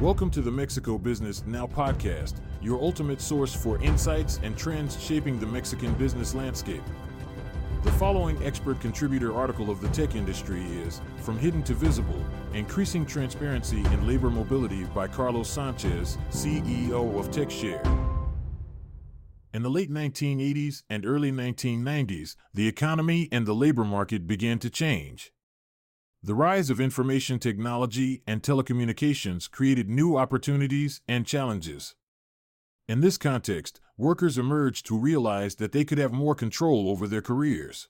Welcome to the Mexico Business Now podcast, your ultimate source for insights and trends shaping the Mexican business landscape. The following expert contributor article of the tech industry is From Hidden to Visible Increasing Transparency in Labor Mobility by Carlos Sánchez, CEO of TechShare. In the late 1980s and early 1990s, the economy and the labor market began to change. The rise of information technology and telecommunications created new opportunities and challenges. In this context, workers emerged to realize that they could have more control over their careers.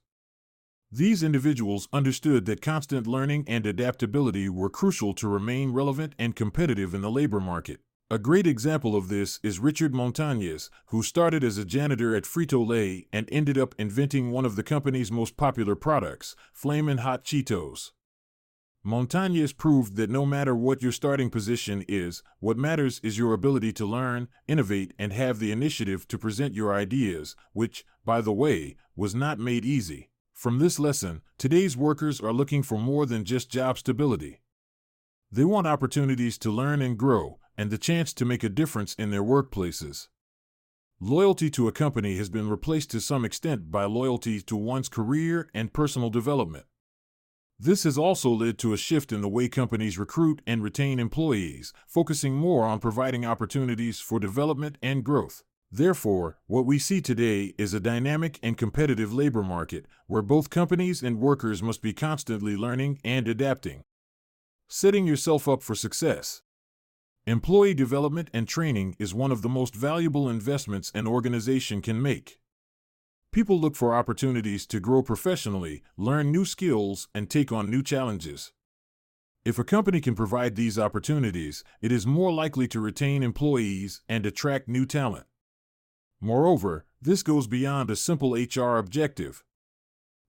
These individuals understood that constant learning and adaptability were crucial to remain relevant and competitive in the labor market. A great example of this is Richard Montañez, who started as a janitor at Frito Lay and ended up inventing one of the company's most popular products, Flamin' Hot Cheetos. Montañez proved that no matter what your starting position is, what matters is your ability to learn, innovate, and have the initiative to present your ideas, which, by the way, was not made easy. From this lesson, today's workers are looking for more than just job stability. They want opportunities to learn and grow, and the chance to make a difference in their workplaces. Loyalty to a company has been replaced to some extent by loyalty to one's career and personal development. This has also led to a shift in the way companies recruit and retain employees, focusing more on providing opportunities for development and growth. Therefore, what we see today is a dynamic and competitive labor market where both companies and workers must be constantly learning and adapting. Setting yourself up for success. Employee development and training is one of the most valuable investments an organization can make. People look for opportunities to grow professionally, learn new skills, and take on new challenges. If a company can provide these opportunities, it is more likely to retain employees and attract new talent. Moreover, this goes beyond a simple HR objective.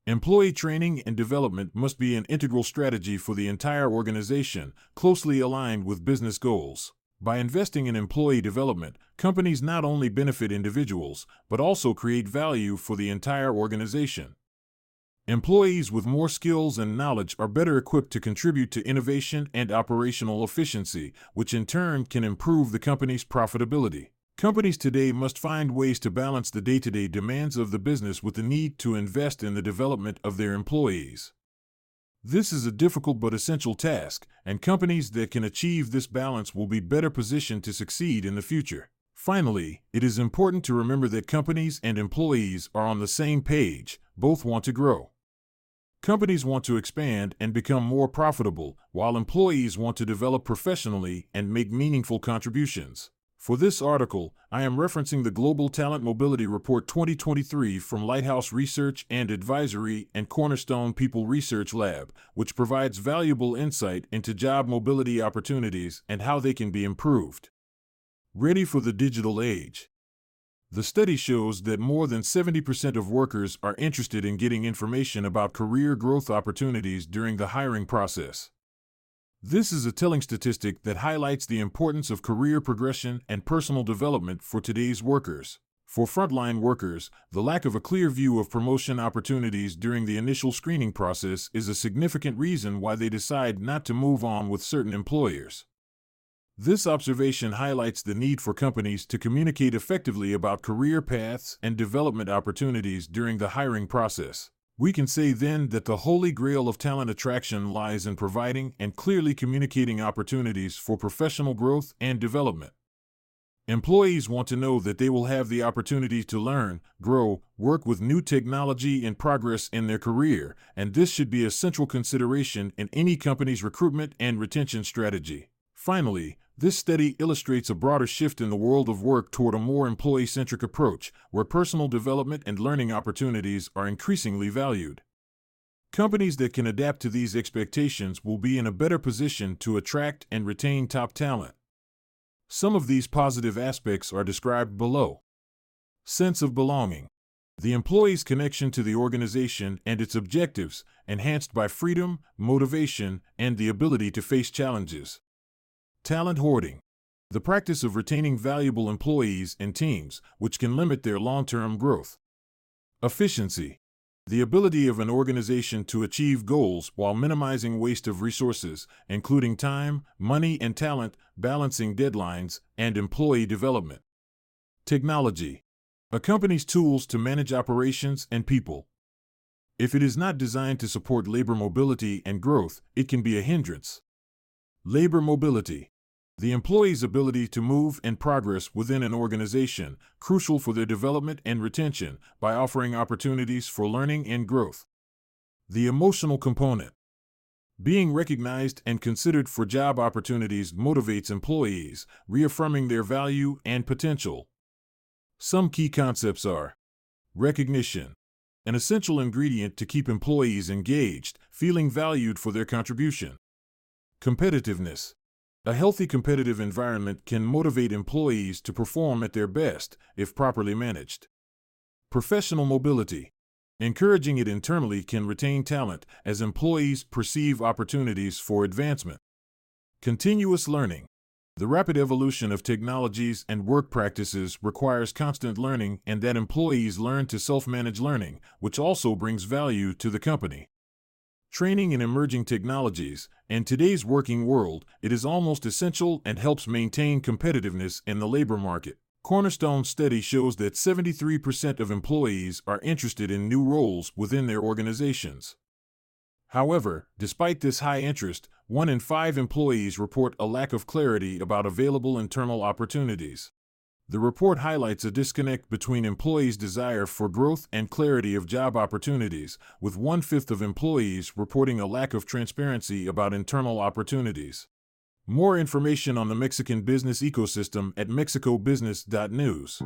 Employee training and development must be an integral strategy for the entire organization, closely aligned with business goals. By investing in employee development, companies not only benefit individuals, but also create value for the entire organization. Employees with more skills and knowledge are better equipped to contribute to innovation and operational efficiency, which in turn can improve the company's profitability. Companies today must find ways to balance the day to day demands of the business with the need to invest in the development of their employees. This is a difficult but essential task, and companies that can achieve this balance will be better positioned to succeed in the future. Finally, it is important to remember that companies and employees are on the same page, both want to grow. Companies want to expand and become more profitable, while employees want to develop professionally and make meaningful contributions. For this article, I am referencing the Global Talent Mobility Report 2023 from Lighthouse Research and Advisory and Cornerstone People Research Lab, which provides valuable insight into job mobility opportunities and how they can be improved. Ready for the digital age. The study shows that more than 70% of workers are interested in getting information about career growth opportunities during the hiring process. This is a telling statistic that highlights the importance of career progression and personal development for today's workers. For frontline workers, the lack of a clear view of promotion opportunities during the initial screening process is a significant reason why they decide not to move on with certain employers. This observation highlights the need for companies to communicate effectively about career paths and development opportunities during the hiring process. We can say then that the holy grail of talent attraction lies in providing and clearly communicating opportunities for professional growth and development. Employees want to know that they will have the opportunity to learn, grow, work with new technology, and progress in their career, and this should be a central consideration in any company's recruitment and retention strategy. Finally, this study illustrates a broader shift in the world of work toward a more employee centric approach, where personal development and learning opportunities are increasingly valued. Companies that can adapt to these expectations will be in a better position to attract and retain top talent. Some of these positive aspects are described below. Sense of belonging. The employee's connection to the organization and its objectives, enhanced by freedom, motivation, and the ability to face challenges. Talent hoarding. The practice of retaining valuable employees and teams, which can limit their long term growth. Efficiency. The ability of an organization to achieve goals while minimizing waste of resources, including time, money, and talent, balancing deadlines, and employee development. Technology. A company's tools to manage operations and people. If it is not designed to support labor mobility and growth, it can be a hindrance. Labor mobility. The employee's ability to move and progress within an organization, crucial for their development and retention, by offering opportunities for learning and growth. The emotional component. Being recognized and considered for job opportunities motivates employees, reaffirming their value and potential. Some key concepts are recognition, an essential ingredient to keep employees engaged, feeling valued for their contribution. Competitiveness, a healthy competitive environment can motivate employees to perform at their best if properly managed. Professional mobility. Encouraging it internally can retain talent as employees perceive opportunities for advancement. Continuous learning. The rapid evolution of technologies and work practices requires constant learning and that employees learn to self manage learning, which also brings value to the company. Training in emerging technologies. In today's working world, it is almost essential and helps maintain competitiveness in the labor market. Cornerstone study shows that 73% of employees are interested in new roles within their organizations. However, despite this high interest, one in five employees report a lack of clarity about available internal opportunities. The report highlights a disconnect between employees' desire for growth and clarity of job opportunities, with one fifth of employees reporting a lack of transparency about internal opportunities. More information on the Mexican business ecosystem at mexicobusiness.news.